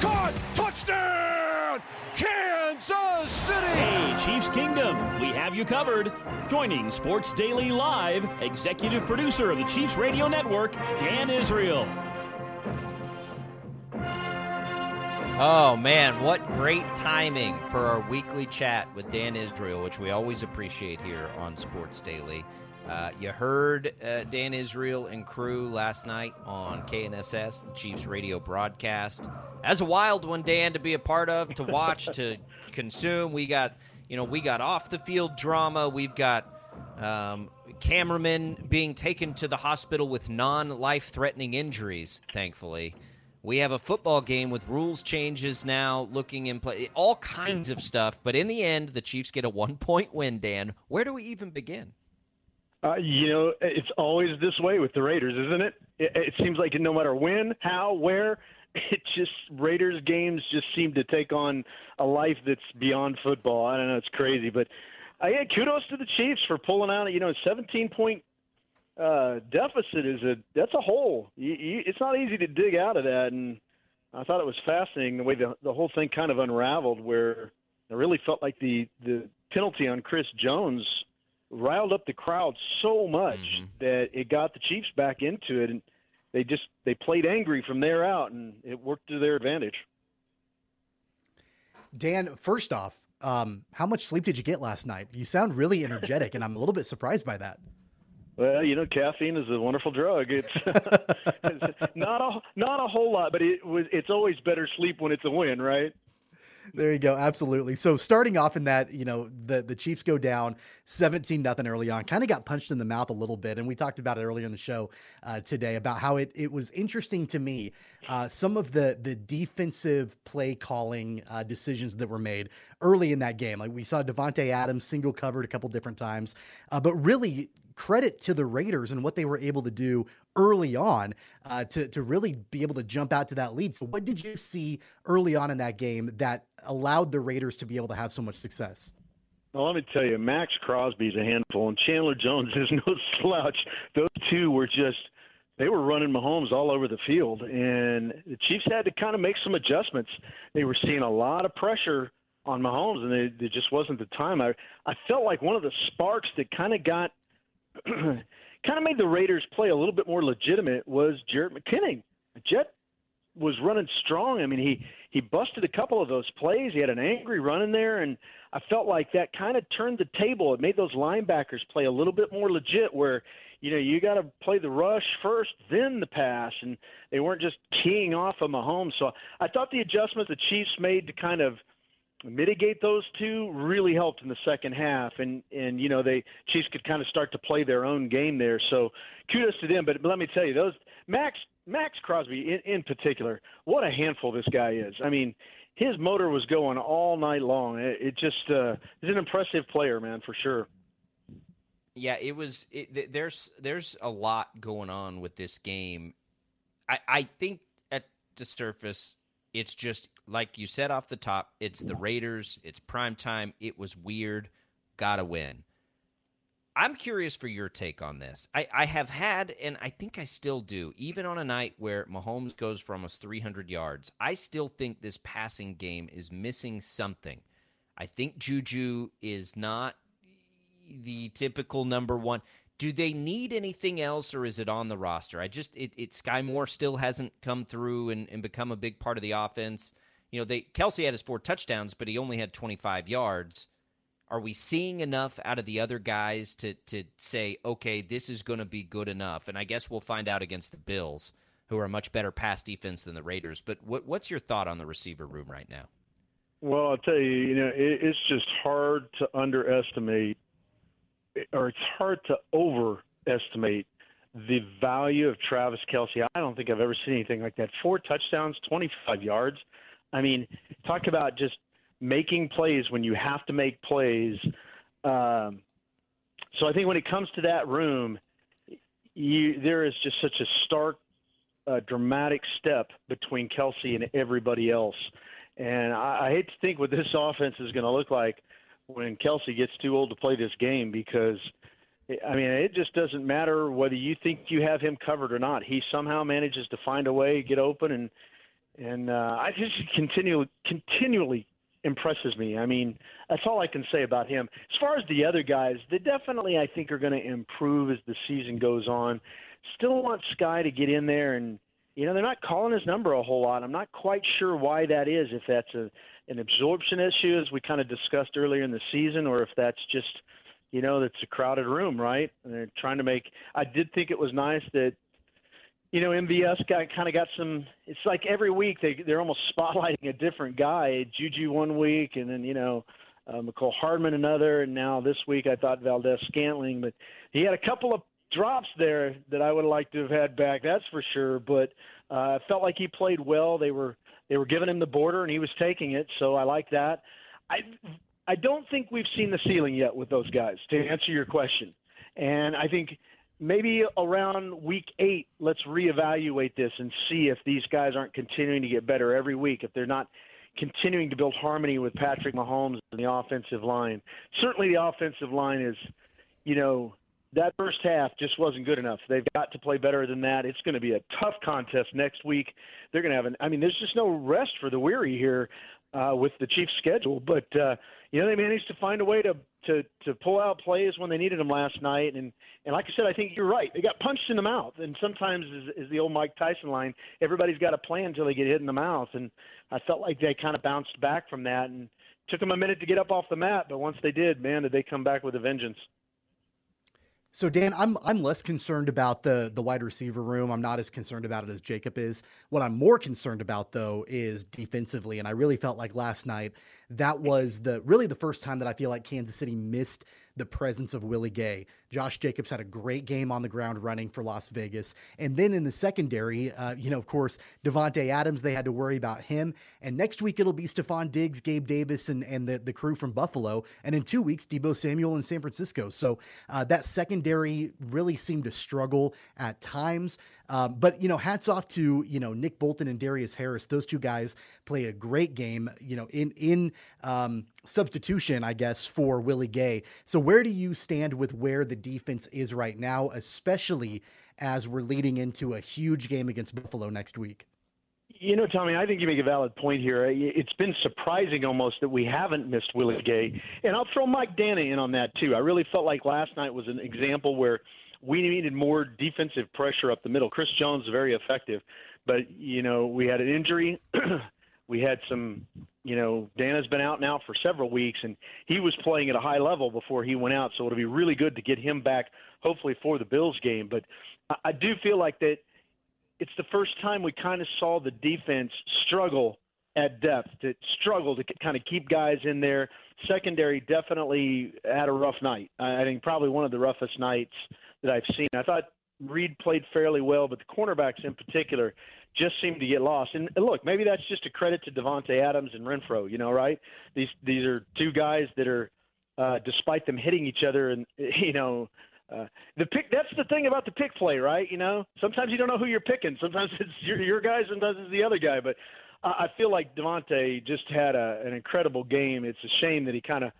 Caught! Touchdown! Kansas City! Hey, Chiefs Kingdom, we have you covered. Joining Sports Daily Live, executive producer of the Chiefs Radio Network, Dan Israel. Oh man, what great timing for our weekly chat with Dan Israel, which we always appreciate here on Sports Daily. Uh, you heard uh, Dan Israel and crew last night on KNSS, the Chiefs radio broadcast. As a wild one, Dan, to be a part of, to watch, to consume. We got, you know, we got off the field drama. We've got um, cameramen being taken to the hospital with non-life threatening injuries. Thankfully, we have a football game with rules changes now, looking in play, all kinds of stuff. But in the end, the Chiefs get a one-point win. Dan, where do we even begin? Uh, you know, it's always this way with the Raiders, isn't it? it? It seems like no matter when, how, where, it just Raiders games just seem to take on a life that's beyond football. I don't know, it's crazy, but uh, yeah, kudos to the Chiefs for pulling out. You know, a 17 point uh, deficit is a that's a hole. You, you, it's not easy to dig out of that, and I thought it was fascinating the way the the whole thing kind of unraveled, where it really felt like the the penalty on Chris Jones riled up the crowd so much mm-hmm. that it got the Chiefs back into it, and they just they played angry from there out, and it worked to their advantage. Dan, first off, um, how much sleep did you get last night? You sound really energetic, and I'm a little bit surprised by that. Well, you know, caffeine is a wonderful drug. It's, it's not a not a whole lot, but it was. It's always better sleep when it's a win, right? There you go. Absolutely. So starting off in that, you know, the the Chiefs go down 17 nothing early on. Kind of got punched in the mouth a little bit, and we talked about it earlier in the show uh, today about how it it was interesting to me uh, some of the the defensive play calling uh, decisions that were made early in that game. Like we saw Davante Adams single covered a couple different times, uh, but really credit to the Raiders and what they were able to do early on uh, to to really be able to jump out to that lead. So, what did you see early on in that game that allowed the Raiders to be able to have so much success? Well, let me tell you, Maxx Crosby's a handful, and Chandler Jones is no slouch. Those two were just they were running Mahomes all over the field, and the Chiefs had to kind of make some adjustments. They were seeing a lot of pressure on Mahomes, and they, it just wasn't the time. I I felt like one of the sparks that kind of got kind of made the Raiders play a little bit more legitimate was Jerick McKinnon. Jet was running strong. I mean, he he busted a couple of those plays. He had an angry run in there, and I felt like that kind of turned the table. It made those linebackers play a little bit more legit, where you know you got to play the rush first, then the pass, and they weren't just keying off of Mahomes. So I thought the adjustments the Chiefs made to kind of mitigate those two really helped in the second half. And and you know they Chiefs could kind of start to play their own game there. So kudos to them. But let me tell you those Max Maxx Crosby in, in particular what a handful this guy is. I mean his motor was going all night long. It, it just uh an impressive player man for sure. Yeah it was it, there's there's a lot going on with this game. I I think at the surface it's just like you said off the top, it's the Raiders, it's prime time, it was weird, gotta win. I'm curious for your take on this. I, I have had, and I think I still do, even on a night where Mahomes goes for almost 300 yards, I still think this passing game is missing something. I think Juju is not the typical number one. Do they need anything else, or is it on the roster? I just it, it Skyy Moore still hasn't come through and, and become a big part of the offense. You know, they Kelce had his four touchdowns, but he only had 25 yards. Are we seeing enough out of the other guys to to say, okay, this is going to be good enough? And I guess we'll find out against the Bills, who are a much better pass defense than the Raiders. But what, what's your thought on the receiver room right now? Well, I'll tell you, you know, it, it's just hard to underestimate, or it's hard to overestimate the value of Travis Kelce. I don't think I've ever seen anything like that. Four touchdowns, 25 yards. I mean, talk about just making plays when you have to make plays. Um, so I think when it comes to that room, you, there is just such a stark, uh, dramatic step between Kelce and everybody else. And I, I hate to think what this offense is going to look like when Kelce gets too old to play this game because, I mean, it just doesn't matter whether you think you have him covered or not. He somehow manages to find a way, to get open, and and uh, I just continually continually impresses me. I mean, that's all I can say about him. As far as the other guys, they definitely I think are going to improve as the season goes on. Still want Skyy to get in there and you know, they're not calling his number a whole lot. I'm not quite sure why that is, if that's a an absorption issue as we kind of discussed earlier in the season or if that's just you know, that's a crowded room, right? And they're trying to make I did think it was nice that you know, MVS got kind of got some. It's like every week they they're almost spotlighting a different guy. Juju one week, and then you know, uh, Mecole Hardman another, and now this week I thought Valdes-Scantling, but he had a couple of drops there that I would liked to have had back. That's for sure. But uh, felt like he played well. They were they were giving him the border, and he was taking it. So I like that. I I don't think we've seen the ceiling yet with those guys. To answer your question, and I think maybe around week eight, let's reevaluate this and see if these guys aren't continuing to get better every week, if they're not continuing to build harmony with Patrick Mahomes and the offensive line. Certainly, the offensive line is, you know, that first half just wasn't good enough. They've got to play better than that. It's going to be a tough contest next week. They're going to have an. I mean, there's just no rest for the weary here uh, with the Chiefs' schedule, but uh, you know they managed to find a way to to to pull out plays when they needed them last night. And and like I said, I think you're right. They got punched in the mouth. And sometimes is, is the old Mike Tyson line. Everybody's got a plan until they get hit in the mouth. And I felt like they kind of bounced back from that and took them a minute to get up off the mat. But once they did, man, did they come back with a vengeance. So Dan, I'm I'm less concerned about the the wide receiver room. I'm not as concerned about it as Jacob is. What I'm more concerned about though is defensively, and I really felt like last night that was the really the first time that I feel like Kansas City missed the presence of Willie Gay. Josh Jacobs had a great game on the ground running for Las Vegas. And then in the secondary, uh, you know, of course, Davante Adams, they had to worry about him. And next week it'll be Stefon Diggs, Gabe Davis, and, and the, the crew from Buffalo. And in two weeks, Deebo Samuel in San Francisco. So uh, that secondary really seemed to struggle at times. Um, but you know, hats off to you know Nick Bolton and Darius Harris. Those two guys played a great game. You know, in in um, substitution, I guess, for Willie Gay. So where do you stand with where the defense is right now, especially as we're leading into a huge game against Buffalo next week? You know, Tommy, I think you make a valid point here. It's been surprising almost that we haven't missed Willie Gay. And I'll throw Mike Danna in on that, too. I really felt like last night was an example where we needed more defensive pressure up the middle. Chris Jones is very effective, but, you know, we had an injury. we had some, you know, Danna's been out now for several weeks, and he was playing at a high level before he went out. So it'll be really good to get him back, hopefully for the Bills game. But I, I do feel like that it's the first time we kind of saw the defense struggle at depth, to struggle to kind of keep guys in there. Secondary definitely had a rough night. I think probably one of the roughest nights that I've seen. I thought Reid played fairly well, but the cornerbacks in particular just seem to get lost. And look, maybe that's just a credit to Davante Adams and Renfrow. You know, right? These these are two guys that are, uh, despite them hitting each other, and you know, uh, the pick. That's the thing about the pick play, right? You know, sometimes you don't know who you're picking. Sometimes it's your your guy, sometimes it's the other guy. But I, I feel like Davante just had a, an incredible game. It's a shame that he kind of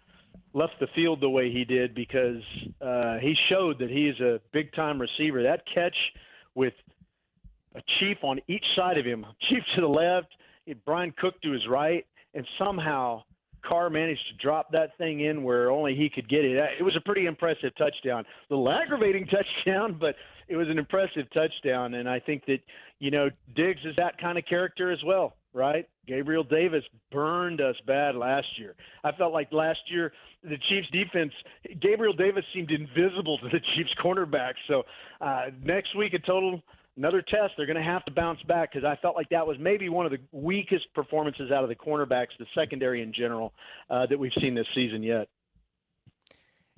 left the field the way he did because uh, he showed that he is a big time receiver. That catch with a chief on each side of him, chief to the left, Bryan Cook to his right, and somehow Carr managed to drop that thing in where only he could get it. It was a pretty impressive touchdown. A little aggravating touchdown, but it was an impressive touchdown. And I think that, you know, Diggs is that kind of character as well, right? Gabriel Davis burned us bad last year. I felt like last year the Chiefs defense, Gabriel Davis seemed invisible to the Chiefs cornerbacks. So uh, next week, a total another test. They're going to have to bounce back because I felt like that was maybe one of the weakest performances out of the cornerbacks, the secondary in general, uh, that we've seen this season yet.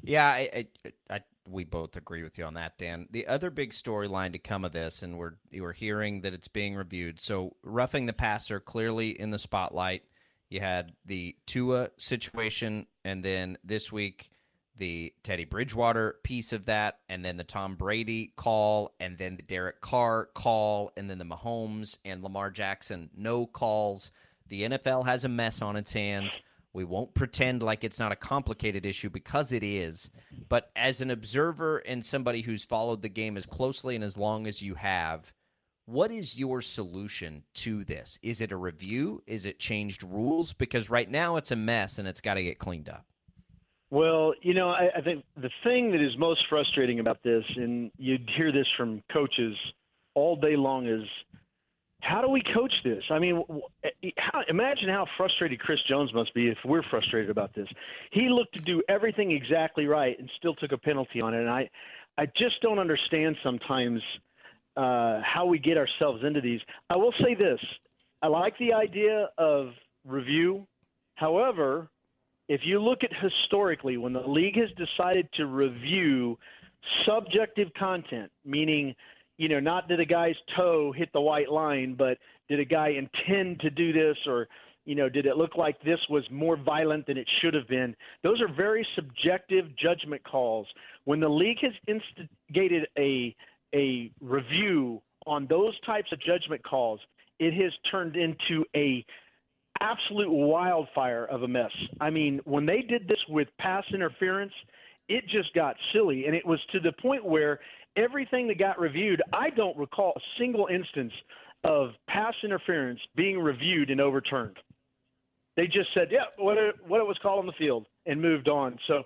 Yeah, I, I, I, we both agree with you on that, Dan. The other big storyline to come of this, and we're we're hearing that it's being reviewed. So roughing the passer clearly in the spotlight. You had the Tua situation, and then this week the Teddy Bridgewater piece of that, and then the Tom Brady call, and then the Derek Carr call, and then the Mahomes and Lamar Jackson no calls. The NFL has a mess on its hands. We won't pretend like it's not a complicated issue because it is. But as an observer and somebody who's followed the game as closely and as long as you have, what is your solution to this? Is it a review? Is it changed rules? Because right now it's a mess and it's got to get cleaned up. Well, you know, I, I think the thing that is most frustrating about this, and you'd hear this from coaches all day long, is how do we coach this? I mean, how, imagine how frustrated Chris Jones must be if we're frustrated about this. He looked to do everything exactly right and still took a penalty on it. And I, I just don't understand sometimes uh, how we get ourselves into these. I will say this: I like the idea of review. However, if you look at historically, when the league has decided to review subjective content, meaning, you know, not did a guy's toe hit the white line, but did a guy intend to do this or, you know, did it look like this was more violent than it should have been? Those are very subjective judgment calls. When the league has instigated a a review on those types of judgment calls, it has turned into a absolute wildfire of a mess. I mean, when they did this with pass interference, it just got silly. And it was to the point where everything that got reviewed, I don't recall a single instance of pass interference being reviewed and overturned. They just said, yeah, what it, what it was called on the field and moved on. So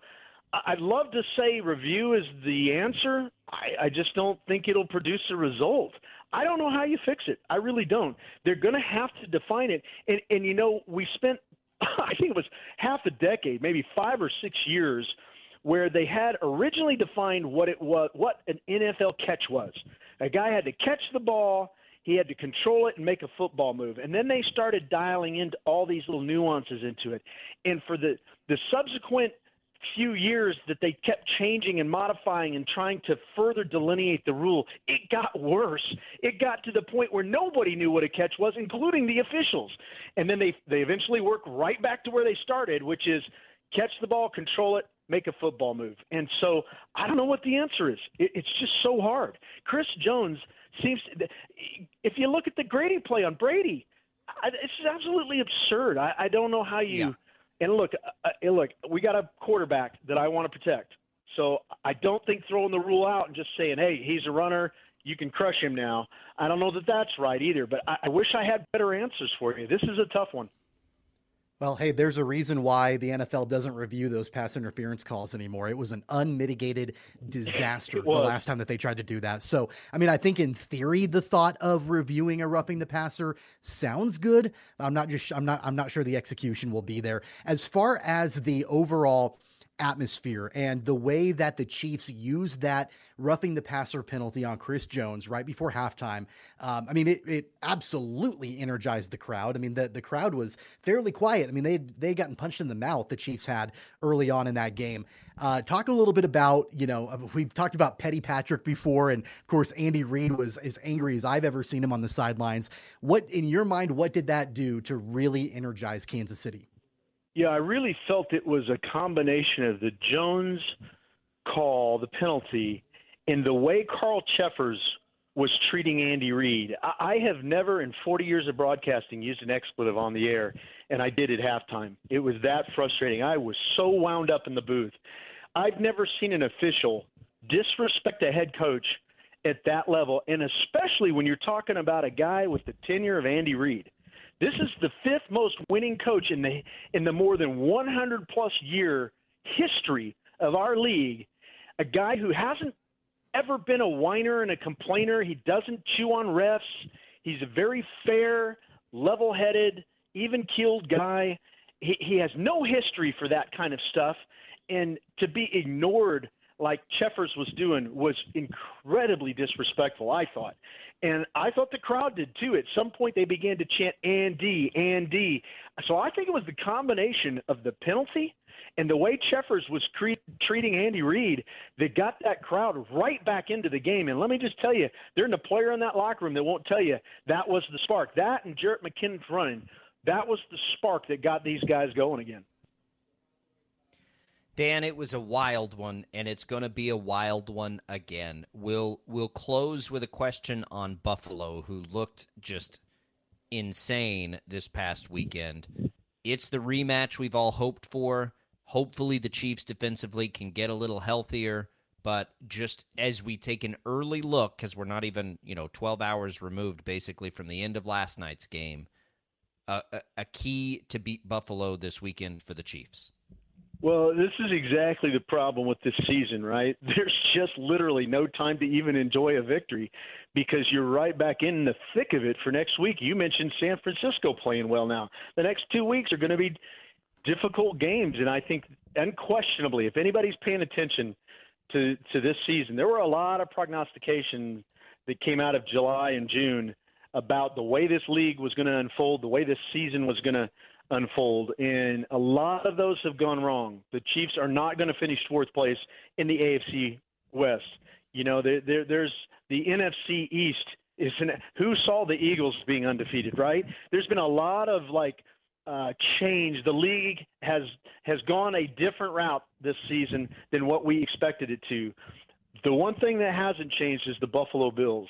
I'd love to say review is the answer. I, I just don't think it'll produce a result. I don't know how you fix it. I really don't. They're going to have to define it. And, and you know, we spent, I think it was half a decade, maybe five or six years, where they had originally defined what it was, what an NFL catch was. A guy had to catch the ball, he had to control it and make a football move. And then they started dialing into all these little nuances into it. And for the the subsequent few years that they kept changing and modifying and trying to further delineate the rule, it got worse. It got to the point where nobody knew what a catch was, including the officials. And then they they eventually worked right back to where they started, which is catch the ball, control it, make a football move. And so I don't know what the answer is. It, it's just so hard. Chris Jones seems to, if you look at the grading play on Brady, I, it's absolutely absurd. I, I don't know how you. Yeah and look, uh, uh look, we got a quarterback that I want to protect. So I don't think throwing the rule out and just saying, "Hey, he's a runner, you can crush him now." I don't know that that's right either. But I, I wish I had better answers for you. This is a tough one. Well, hey, there's a reason why the NFL doesn't review those pass interference calls anymore. It was an unmitigated disaster the last time that they tried to do that. So, I mean, I think in theory the thought of reviewing a roughing the passer sounds good. I'm not just I'm not I'm not sure the execution will be there. As far as the overall atmosphere and the way that the Chiefs used that roughing the passer penalty on Chris Jones right before halftime. Um, I mean, it, it absolutely energized the crowd. I mean, the, the crowd was fairly quiet. I mean, they they gotten punched in the mouth. The Chiefs had early on in that game. Uh, talk a little bit about you know we've talked about Petty Patrick before, and of course Andy Reid was as angry as I've ever seen him on the sidelines. What in your mind? What did that do to really energize Kansas City? Yeah, I really felt it was a combination of the Jones call, the penalty, and the way Carl Cheffers was treating Andy Reid. I, have never in 40 years of broadcasting used an expletive on the air, and I did at halftime. It was that frustrating. I was so wound up in the booth. I've never seen an official disrespect a head coach at that level, and especially when you're talking about a guy with the tenure of Andy Reid. This is the fifth most winning coach in the in the more than 100 plus year history of our league. A guy who hasn't ever been a whiner and a complainer. He doesn't chew on refs. He's a very fair, level-headed, even-keeled guy. He, he has no history for that kind of stuff, and to be ignored like Cheffers was doing was incredibly disrespectful. I thought, and I thought the crowd did too. At some point, they began to chant "Andy, Andy." So I think it was the combination of the penalty and the way Cheffers was cre- treating Andy Reid that got that crowd right back into the game. And let me just tell you, there's a player in that locker room that won't tell you that was the spark. That and Jerick McKinnon's running, that was the spark that got these guys going again. Dan, it was a wild one, and it's going to be a wild one again. We'll we'll close with a question on Buffalo, who looked just insane this past weekend. It's the rematch we've all hoped for. Hopefully, the Chiefs defensively can get a little healthier. But just as we take an early look, because we're not even you know 12 hours removed basically from the end of last night's game, uh, a, a key to beat Buffalo this weekend for the Chiefs. Well, this is exactly the problem with this season, right? There's just literally no time to even enjoy a victory because you're right back in the thick of it for next week. You mentioned San Francisco playing well now. The next two weeks are going to be difficult games, and I think unquestionably, if anybody's paying attention to to this season, there were a lot of prognostications that came out of July and June about the way this league was going to unfold, the way this season was going to unfold, and a lot of those have gone wrong. The Chiefs are not going to finish fourth place in the AFC West. You know, there, there, there's the NFC East. Is an, who saw the Eagles being undefeated, right? There's been a lot of like uh, change. The league has has gone a different route this season than what we expected it to. The one thing that hasn't changed is the Buffalo Bills.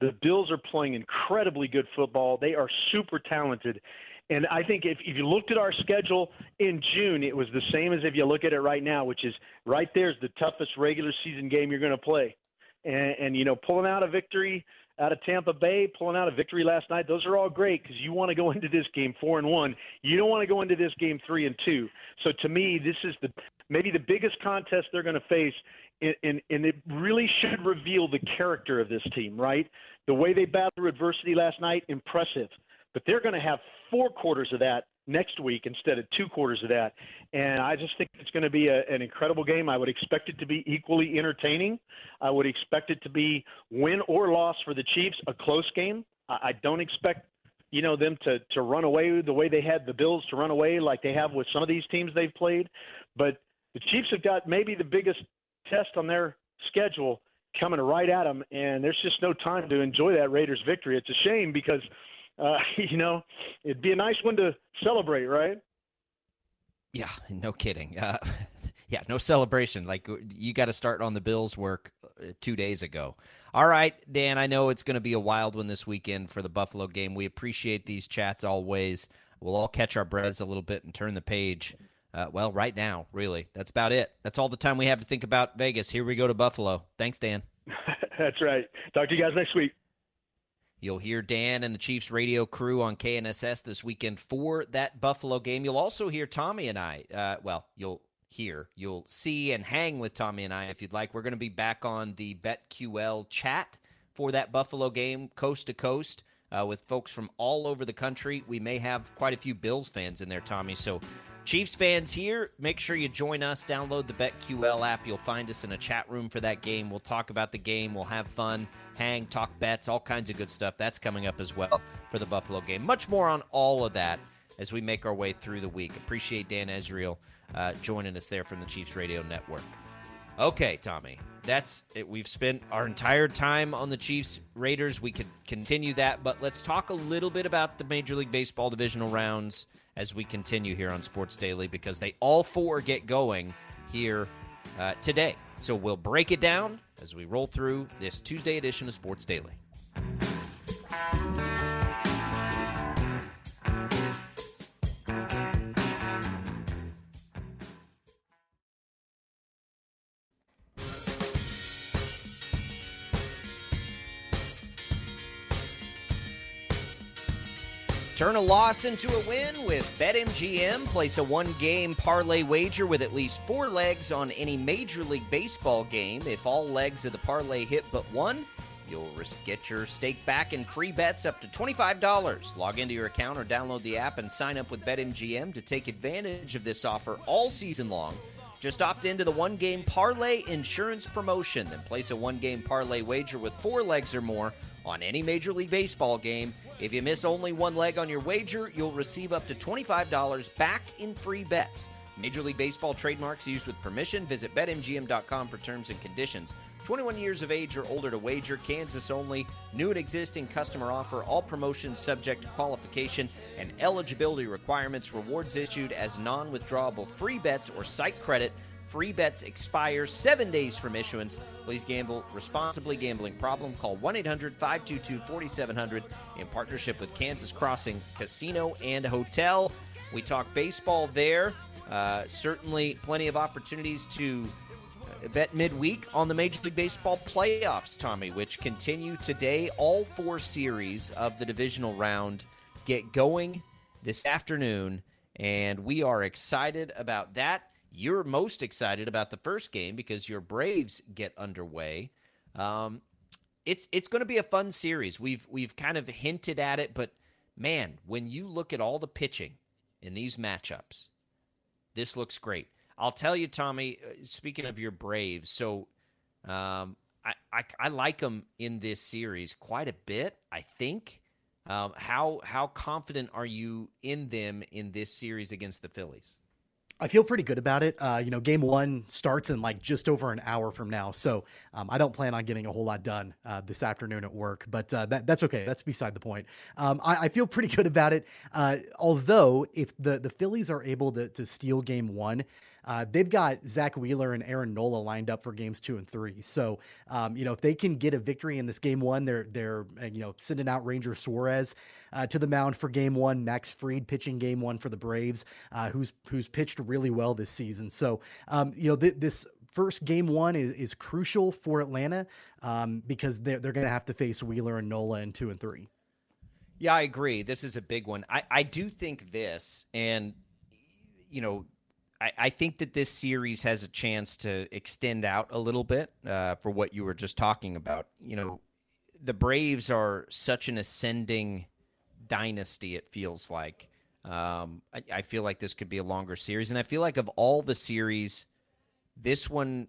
The Bills are playing incredibly good football. They are super talented. And I think if, if you looked at our schedule in June, it was the same as if you look at it right now, which is right there is the toughest regular season game you're going to play. And, and, you know, pulling out a victory out of Tampa Bay, pulling out a victory last night, those are all great because you want to go into this game four and one. You don't want to go into this game three and two. So to me, this is the maybe the biggest contest they're going to face and, and, and it really should reveal the character of this team, right? The way they battled adversity last night, impressive. But they're going to have four quarters of that next week instead of two quarters of that. And I just think it's going to be a, an incredible game. I would expect it to be equally entertaining. I would expect it to be win or loss for the Chiefs, a close game. I, I don't expect you know them to to run away the way they had the Bills to run away like they have with some of these teams they've played. But the Chiefs have got maybe the biggest test on their schedule coming right at them, and there's just no time to enjoy that Raiders victory. It's a shame because uh, you know, it'd be a nice one to celebrate, right? Yeah, no kidding. Uh, yeah, no celebration. Like you got to start on the Bills' work uh, two days ago. All right, Dan. I know it's going to be a wild one this weekend for the Buffalo game. We appreciate these chats always. We'll all catch our breaths a little bit and turn the page. Uh, well, right now, really. That's about it. That's all the time we have to think about Vegas. Here we go to Buffalo. Thanks, Dan. That's right. Talk to you guys next week. You'll hear Dan and the Chiefs radio crew on KNSS this weekend for that Buffalo game. You'll also hear Tommy and I. Uh, well, you'll hear, you'll see and hang with Tommy and I if you'd like. We're going to be back on the BetQL chat for that Buffalo game, coast to coast, uh, with folks from all over the country. We may have quite a few Bills fans in there, Tommy. So Chiefs fans here, make sure you join us. Download the BetQL app. You'll find us in a chat room for that game. We'll talk about the game. We'll have fun, hang, talk bets, all kinds of good stuff. That's coming up as well for the Buffalo game. Much more on all of that as we make our way through the week. Appreciate Dan Israel uh, joining us there from the Chiefs Radio Network. Okay, Tommy, that's it. We've spent our entire time on the Chiefs Raiders. We could continue that, but let's talk a little bit about the Major League Baseball divisional rounds as we continue here on Sports Daily because they all four get going here uh, today. So we'll break it down as we roll through this Tuesday edition of Sports Daily. Turn a loss into a win with BetMGM. Place a one game parlay wager with at least four legs on any Major League Baseball game. If all legs of the parlay hit but one, you'll get your stake back in free bets up to $25. Log into your account or download the app and sign up with BetMGM to take advantage of this offer all season long. Just opt into the one game parlay insurance promotion, then place a one game parlay wager with four legs or more on any Major League Baseball game. If you miss only one leg on your wager, you'll receive up to $25 back in free bets. Major League Baseball trademarks used with permission. Visit betmgm.com for terms and conditions. 21 years of age or older to wager, Kansas only. New and existing customer offer. All promotions subject to qualification and eligibility requirements. Rewards issued as non withdrawable free bets or site credit. Free bets expire seven days from issuance. Please gamble responsibly. Gambling problem? Call 1 800 522 4700 in partnership with Kansas Crossing Casino and Hotel. We talk baseball there. Uh, certainly, plenty of opportunities to uh, bet midweek on the Major League Baseball playoffs, Tommy, which continue today. All four series of the divisional round get going this afternoon, and we are excited about that. You're most excited about the first game because your Braves get underway. Um, it's it's going to be a fun series. We've we've kind of hinted at it, but man, when you look at all the pitching in these matchups, this looks great. I'll tell you, Tommy. Uh, speaking of your Braves, so um, I, I, I like them in this series quite a bit. I think. Um, how how confident are you in them in this series against the Phillies? I feel pretty good about it. Uh, you know, game one starts in like just over an hour from now, so um, I don't plan on getting a whole lot done uh, this afternoon at work. But uh, that, that's okay. That's beside the point. Um, I, I, feel pretty good about it. Uh, although, if the the Phillies are able to to steal game one, uh, they've got Zack Wheeler and Aaron Nola lined up for games two and three. So, um, you know, if they can get a victory in this game one, they're they're uh, you know sending out Ranger Suarez uh, to the mound for game one. Max Fried pitching game one for the Braves, uh, who's who's pitched really well this season. So, um, you know, th- this first game one is, is crucial for Atlanta um, because they're, they're going to have to face Wheeler and Nola in two and three. Yeah, I agree. This is a big one. I, I do think this, and, you know, I, I think that this series has a chance to extend out a little bit uh, for what you were just talking about. You know, the Braves are such an ascending dynasty, it feels like. Um, I, I, feel like this could be a longer series. And I feel like of all the series, this one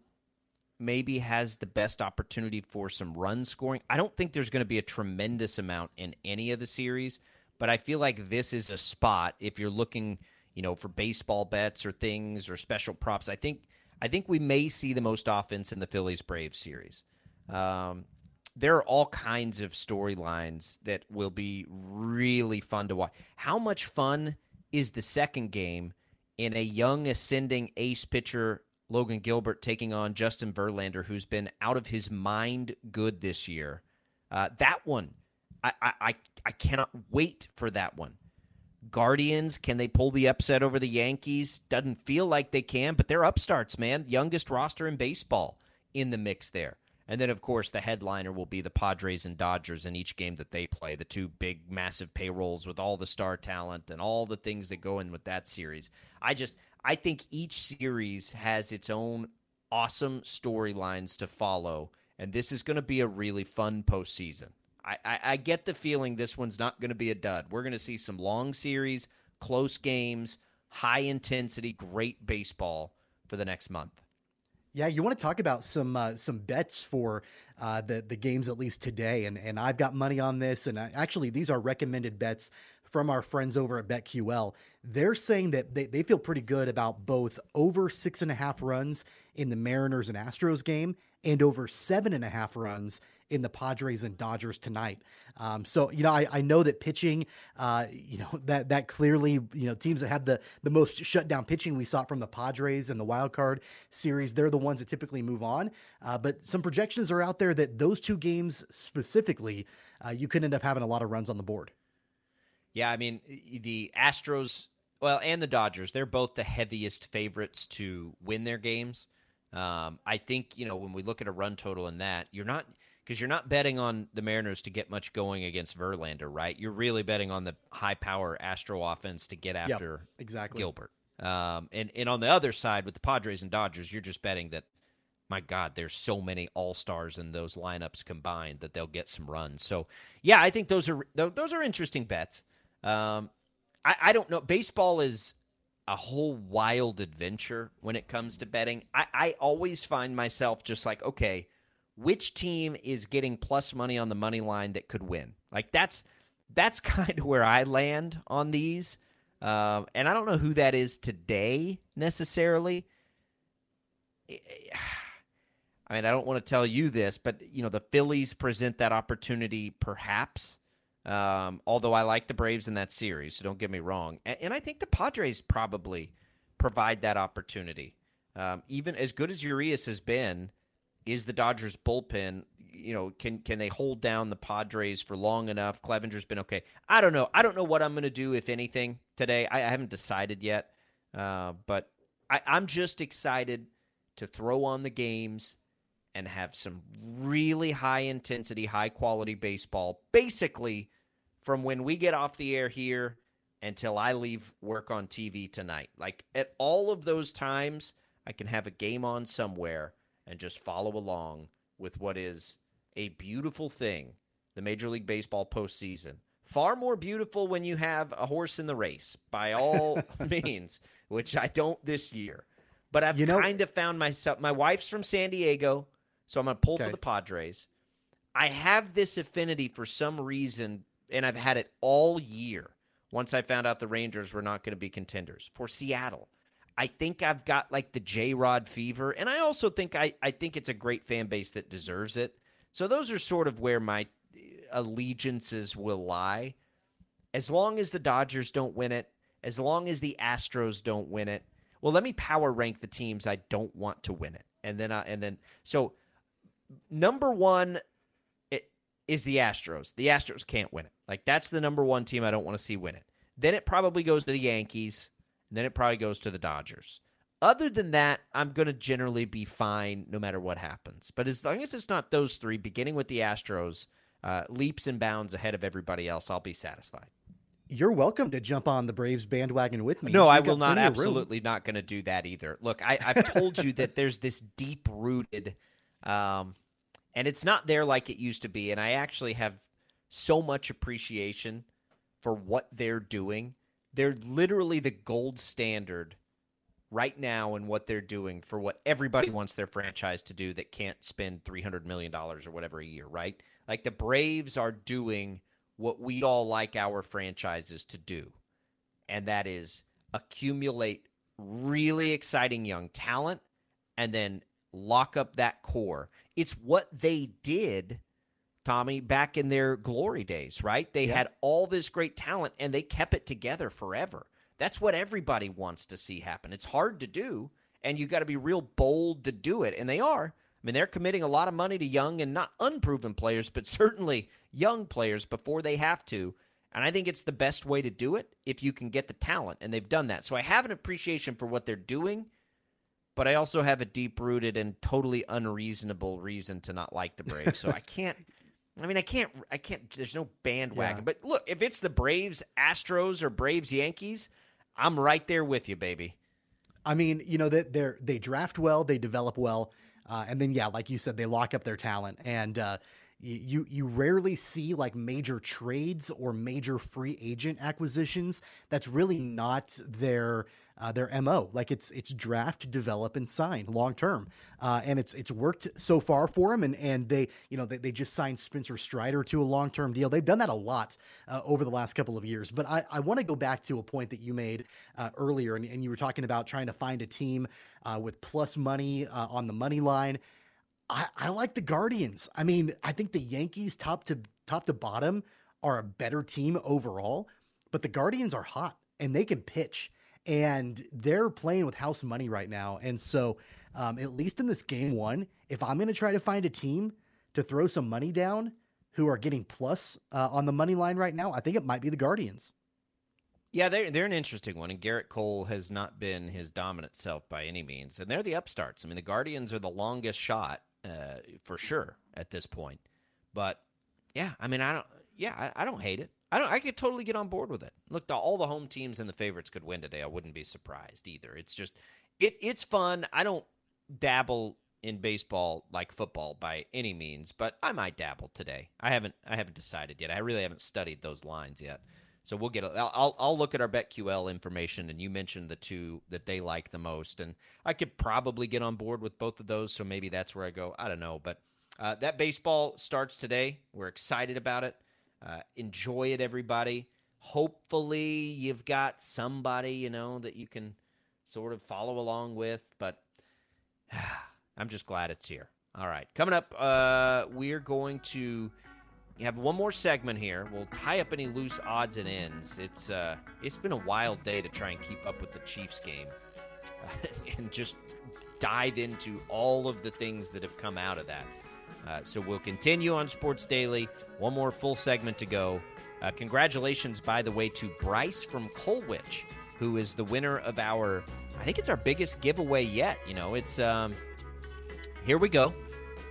maybe has the best opportunity for some run scoring. I don't think there's going to be a tremendous amount in any of the series, but I feel like this is a spot if you're looking – you know, for baseball bets or things or special props. I think I think we may see the most offense in the Phillies Braves series. Um, there are all kinds of storylines that will be really fun to watch. How much fun is the second game in a young ascending ace pitcher Logan Gilbert taking on Justin Verlander, who's been out of his mind good this year? Uh, that one, I, I I cannot wait for that one. Guardians, can they pull the upset over the Yankees? Doesn't feel like they can, but they're upstarts, man. Youngest roster in baseball in the mix there. And then, of course, the headliner will be the Padres and Dodgers in each game that they play, the two big, massive payrolls with all the star talent and all the things that go in with that series. I just, I think each series has its own awesome storylines to follow. And this is going to be a really fun postseason. I, I, get the feeling this one's not going to be a dud. We're going to see some long series, close games, high intensity, great baseball for the next month. Yeah, you want to talk about some uh, some bets for uh, the the games at least today, and and I've got money on this, and I, actually these are recommended bets from our friends over at BetQL. They're saying that they, they feel pretty good about both over six and a half runs in the Mariners and Astros game and over seven and a half runs in the Padres and Dodgers tonight. Um, so you know, I, I know that pitching, uh, you know that that clearly, you know, teams that have the the most shutdown pitching we saw from the Padres and the wild card series, they're the ones that typically move on. Uh, but some projections are out there that those two games specifically, uh, you could end up having a lot of runs on the board. Yeah, I mean the Astros, well, and the Dodgers, they're both the heaviest favorites to win their games. Um, I think you know when we look at a run total in that, you're not because you're not betting on the Mariners to get much going against Verlander, right? You're really betting on the high power Astro offense to get after yep, exactly Gilbert. Um, and and on the other side with the Padres and Dodgers, you're just betting that my God, there's so many all stars in those lineups combined that they'll get some runs. So yeah, I think those are those are interesting bets. Um, I, I don't know. Baseball is a whole wild adventure when it comes to betting. I, I always find myself just like, okay, which team is getting plus money on the money line that could win? Like that's that's kind of where I land on these. Um, and I don't know who that is today necessarily. I mean, I don't want to tell you this, but you know, the Phillies present that opportunity perhaps. Um, although I like the Braves in that series, so don't get me wrong. And, and I think the Padres probably provide that opportunity. Um, even as good as Urias has been, is the Dodgers bullpen, you know, can can they hold down the Padres for long enough? Clevinger's been okay. I don't know. I don't know what I'm going to do if anything today. I, I haven't decided yet, uh, but I, I'm just excited to throw on the games and have some really high intensity, high quality baseball. Basically, from when we get off the air here until I leave work on TV tonight. Like at all of those times, I can have a game on somewhere and just follow along with what is a beautiful thing the Major League Baseball postseason. Far more beautiful when you have a horse in the race, by all means, which I don't this year. But I've you know, kind of found myself. My wife's from San Diego, so I'm going to pull okay. for the Padres. I have this affinity for some reason and I've had it all year once I found out the Rangers were not going to be contenders for Seattle. I think I've got like the J Rod fever, and I also think I, I think it's a great fan base that deserves it. So those are sort of where my uh, allegiances will lie. As long as the Dodgers don't win it, as long as the Astros don't win it, well, let me power rank the teams I don't want to win it, and then I, and then so number one is the Astros. The Astros can't win it. Like that's the number one team I don't want to see win it. Then it probably goes to the Yankees. Then it probably goes to the Dodgers. Other than that, I'm going to generally be fine no matter what happens. But as long as it's not those three, beginning with the Astros, uh, leaps and bounds ahead of everybody else, I'll be satisfied. You're welcome to jump on the Braves bandwagon with me. No, I will not. Absolutely not going to do that either. Look, I, have told you that there's this deep rooted um, and it's not there like it used to be. And I actually have so much appreciation for what they're doing. They're literally the gold standard right now in what they're doing for what everybody wants their franchise to do that can't spend $300 million or whatever a year, right? Like the Braves are doing what we all like our franchises to do, and that is accumulate really exciting young talent and then lock up that core. It's what they did, Tommy, back in their glory days, right? They yeah. had all this great talent and they kept it together forever. That's what everybody wants to see happen. It's hard to do, and you got to be real bold to do it, and they are. I mean, they're committing a lot of money to young and not unproven players, but certainly young players before they have to. And I think it's the best way to do it if you can get the talent, and they've done that. So I have an appreciation for what they're doing but I also have a deep rooted and totally unreasonable reason to not like the Braves. So I can't. I mean, I can't. I can't. There's no bandwagon. Yeah. But look, if it's the Braves, Astros, or Braves, Yankees, I'm right there with you, baby. I mean, you know that they they draft well, they develop well, uh, and then yeah, like you said, they lock up their talent, and uh, you you rarely see like major trades or major free agent acquisitions. That's really not their uh, their mo. Like it's it's draft, develop, and sign long term, uh, and it's it's worked so far for them. And and they you know they, they just signed Spencer Strider to a long term deal. They've done that a lot uh, over the last couple of years. But I I want to go back to a point that you made uh, earlier, and, and you were talking about trying to find a team uh, with plus money uh, on the money line. I, I like the Guardians. I mean, I think the Yankees top to top to bottom are a better team overall, but the Guardians are hot and they can pitch and they're playing with house money right now. And so, um, at least in this game one, if I'm going to try to find a team to throw some money down who are getting plus uh, on the money line right now, I think it might be the Guardians. Yeah, they're they're an interesting one, and Gerrit Cole has not been his dominant self by any means, and they're the upstarts. I mean, the Guardians are the longest shot uh, for sure at this point. But yeah, I mean, I don't. Yeah, I, I don't hate it. I don't. I could totally get on board with it. Look, the, all the home teams and the favorites could win today. I wouldn't be surprised either. It's just, it. It's fun. I don't dabble in baseball like football by any means, but I might dabble today. I haven't. I haven't decided yet. I really haven't studied those lines yet. So we'll get. I'll I'll look at our BetQL information, and you mentioned the two that they like the most, and I could probably get on board with both of those. So maybe that's where I go. I don't know, but uh, that baseball starts today. We're excited about it. Uh, enjoy it, everybody. Hopefully, you've got somebody you know that you can sort of follow along with. But I'm just glad it's here. All right, coming up, uh, we're going to have one more segment here. We'll tie up any loose odds and ends. It's uh, it's been a wild day to try and keep up with the Chiefs game, and just dive into all of the things that have come out of that. Uh, so we'll continue on Sports Daily. One more full segment to go. Uh, congratulations, by the way, to Bryce from Colwich, who is the winner of our, I think it's our biggest giveaway yet. You know, it's, um, here we go.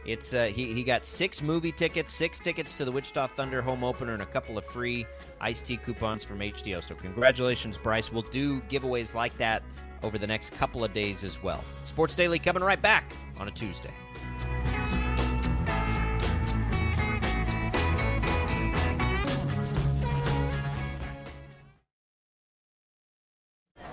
It's uh, he, he got six movie tickets, six tickets to the Wichita Thunder home opener, and a couple of free iced tea coupons from HDO. So congratulations, Bryce. We'll do giveaways like that over the next couple of days as well. Sports Daily coming right back on a Tuesday.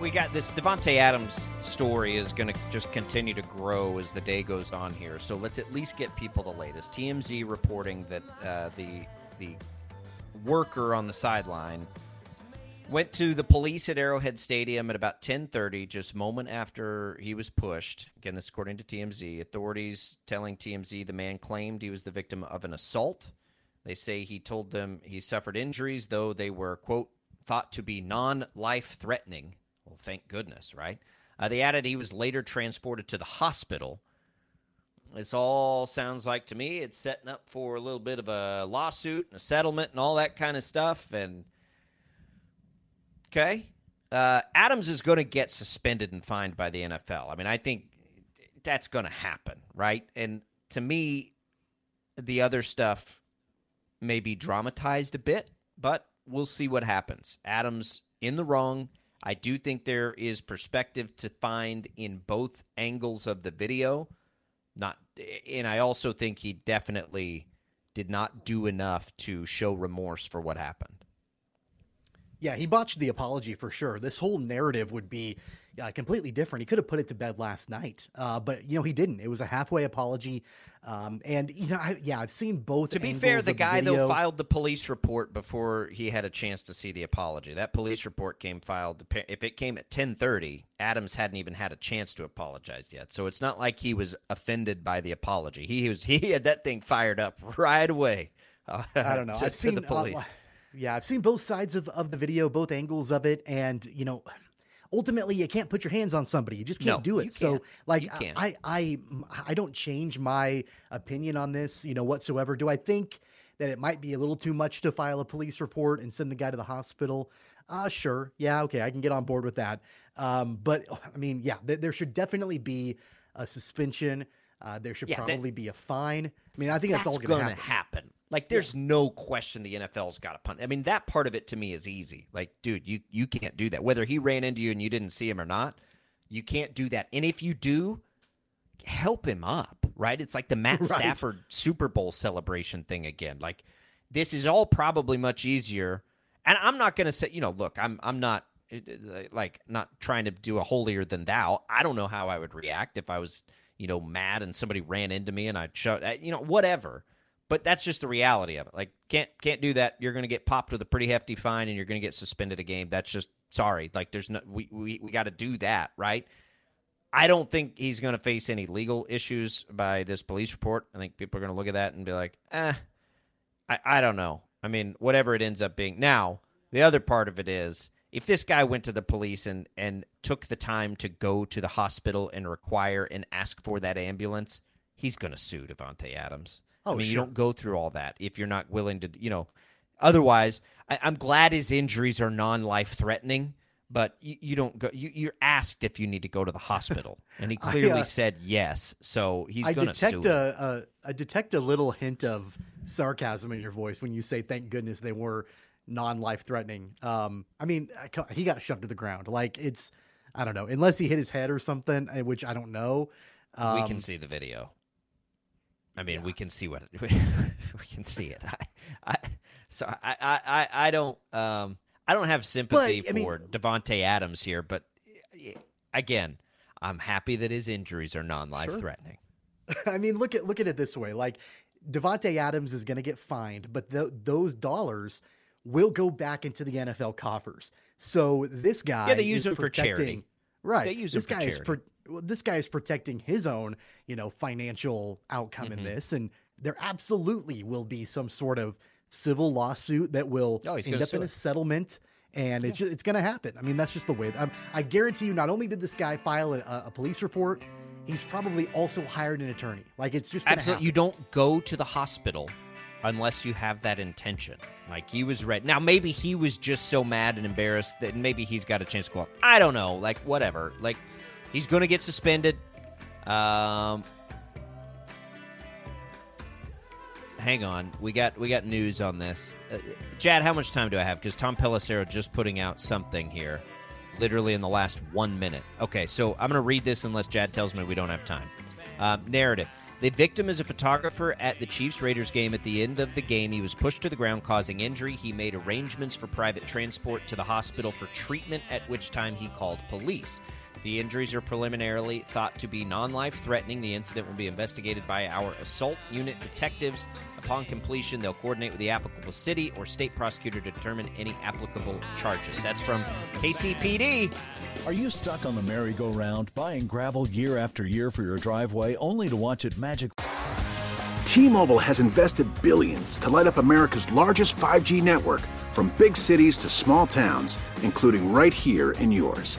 we got this Davante Adams story is going to just continue to grow as the day goes on here. So let's at least get people the latest. TMZ reporting that uh, the the worker on the sideline went to the police at Arrowhead Stadium at about 10:30, just moment after he was pushed. Again, this according to TMZ. Authorities telling TMZ the man claimed he was the victim of an assault. They say he told them he suffered injuries, though they were quote thought to be non-life threatening. Thank goodness, right? Uh, they added he was later transported to the hospital. This all sounds like to me it's setting up for a little bit of a lawsuit and a settlement and all that kind of stuff. And okay, uh, Adams is going to get suspended and fined by the NFL. I mean, I think that's going to happen, right? And to me, the other stuff may be dramatized a bit, but we'll see what happens. Adams in the wrong. I do think there is perspective to find in both angles of the video. Not and I also think he definitely did not do enough to show remorse for what happened. Yeah, he botched the apology for sure. This whole narrative would be uh, completely different. He could have put it to bed last night, uh, but you know he didn't. It was a halfway apology, um, and you know, I, yeah, I've seen both. To be fair, the guy the though filed the police report before he had a chance to see the apology. That police report came filed. If it came at ten thirty, Adams hadn't even had a chance to apologize yet. So it's not like he was offended by the apology. He was he had that thing fired up right away. Uh, I don't know. To, I've seen the police. Yeah, I've seen both sides of, of the video, both angles of it, and you know ultimately you can't put your hands on somebody. You just can't No, do it. So like. I I I don't change my opinion on this, you know, whatsoever. Do I think that it might be a little too much to file a police report and send the guy to the hospital? Uh sure. Yeah, okay, I can get on board with that. Um but I mean, yeah, th- there should definitely be a suspension. Uh, there should Yeah, that- probably be a fine. I mean, I think that's, all going going to happen. Like, there's no question the NFL's got to punt. I mean, that part of it to me is easy. Like, dude, you you can't do that. Whether he ran into you and you didn't see him or not, you can't do that. And if you do, help him up, right? It's like the Matt Right. Stafford Super Bowl celebration thing again. Like, this is all probably much easier. And I'm not going to say, you know, look, I'm I'm not like not trying to do a holier than thou. I don't know how I would react if I was, you know, mad and somebody ran into me and I shut, you know, whatever. But that's just the reality of it. Like, can't can't do that. You're going to get popped with a pretty hefty fine and you're going to get suspended a game. That's just sorry. Like, there's no we we, we got to do that, right? I don't think he's going to face any legal issues by this police report. I think people are going to look at that and be like, eh, I, I don't know. I mean, whatever it ends up being. Now, the other part of it is if this guy went to the police and, and took the time to go to the hospital and require and ask for that ambulance, he's going to sue Davante Adams. I Oh, mean, you don't go through all that if you're not willing to, you know. Otherwise, I, I'm glad his injuries are non-life threatening, but you, you don't go. You, you're asked if you need to go to the hospital, and he I, clearly uh, said yes. So he's I going to detect sue. a, a I detect a little hint of sarcasm in your voice when you say "Thank goodness they were non-life threatening." Um, I mean, I he got shoved to the ground. Like it's, I don't know, unless he hit his head or something, eh, which I don't know. Um, we can see the video. I mean, we can see what we can see it. I, I so I, I, I, don't um I don't have sympathy mean- for Davante Adams here, but eh, again, I'm happy that his injuries are non-life Sure. threatening. I mean, look at look at it this way: like Davante Adams is going to get fined, but th- those dollars will go back into the NFL coffers. So this guy, Yeah, they use is them for charity. Right, They use this guy is charity. pro- well, this guy is protecting his own, you know, financial outcome Mm-hmm. in this, and there absolutely will be some sort of civil lawsuit that will Oh, end up in a settlement. And it's just, it's going to happen. I mean, that's just the way. Um, I guarantee you, not only did this guy file a, a police report, he's probably also hired an attorney. Like it's just Absolutely, happen. you don't go to the hospital unless you have that intention. Like he was ready. Now maybe he was just so mad and embarrassed that maybe he's got a chance to go. out. I don't know. Like whatever. Like he's going to get suspended. Um, hang on, we got we got news on this. Uh, Jad, how much time do I have? Because Tom Pelissero just putting out something here, literally in the last one minute. Okay, so I'm going to read this unless Jad tells me we don't have time. Um, narrative. The victim is a photographer at the Chiefs Raiders game. At the end of the game, he was pushed to the ground, causing injury. He made arrangements for private transport to the hospital for treatment, at which time he called police. The injuries are preliminarily thought to be non life threatening. The incident will be investigated by our assault unit detectives. Upon completion, they'll coordinate with the applicable city or state prosecutor to determine any applicable charges. That's from KCPD. Are you stuck on the merry-go-round, buying gravel year after year for your driveway, only to watch it magically? T-Mobile has invested billions to light up America's largest 5G network from big cities to small towns, including right here in yours.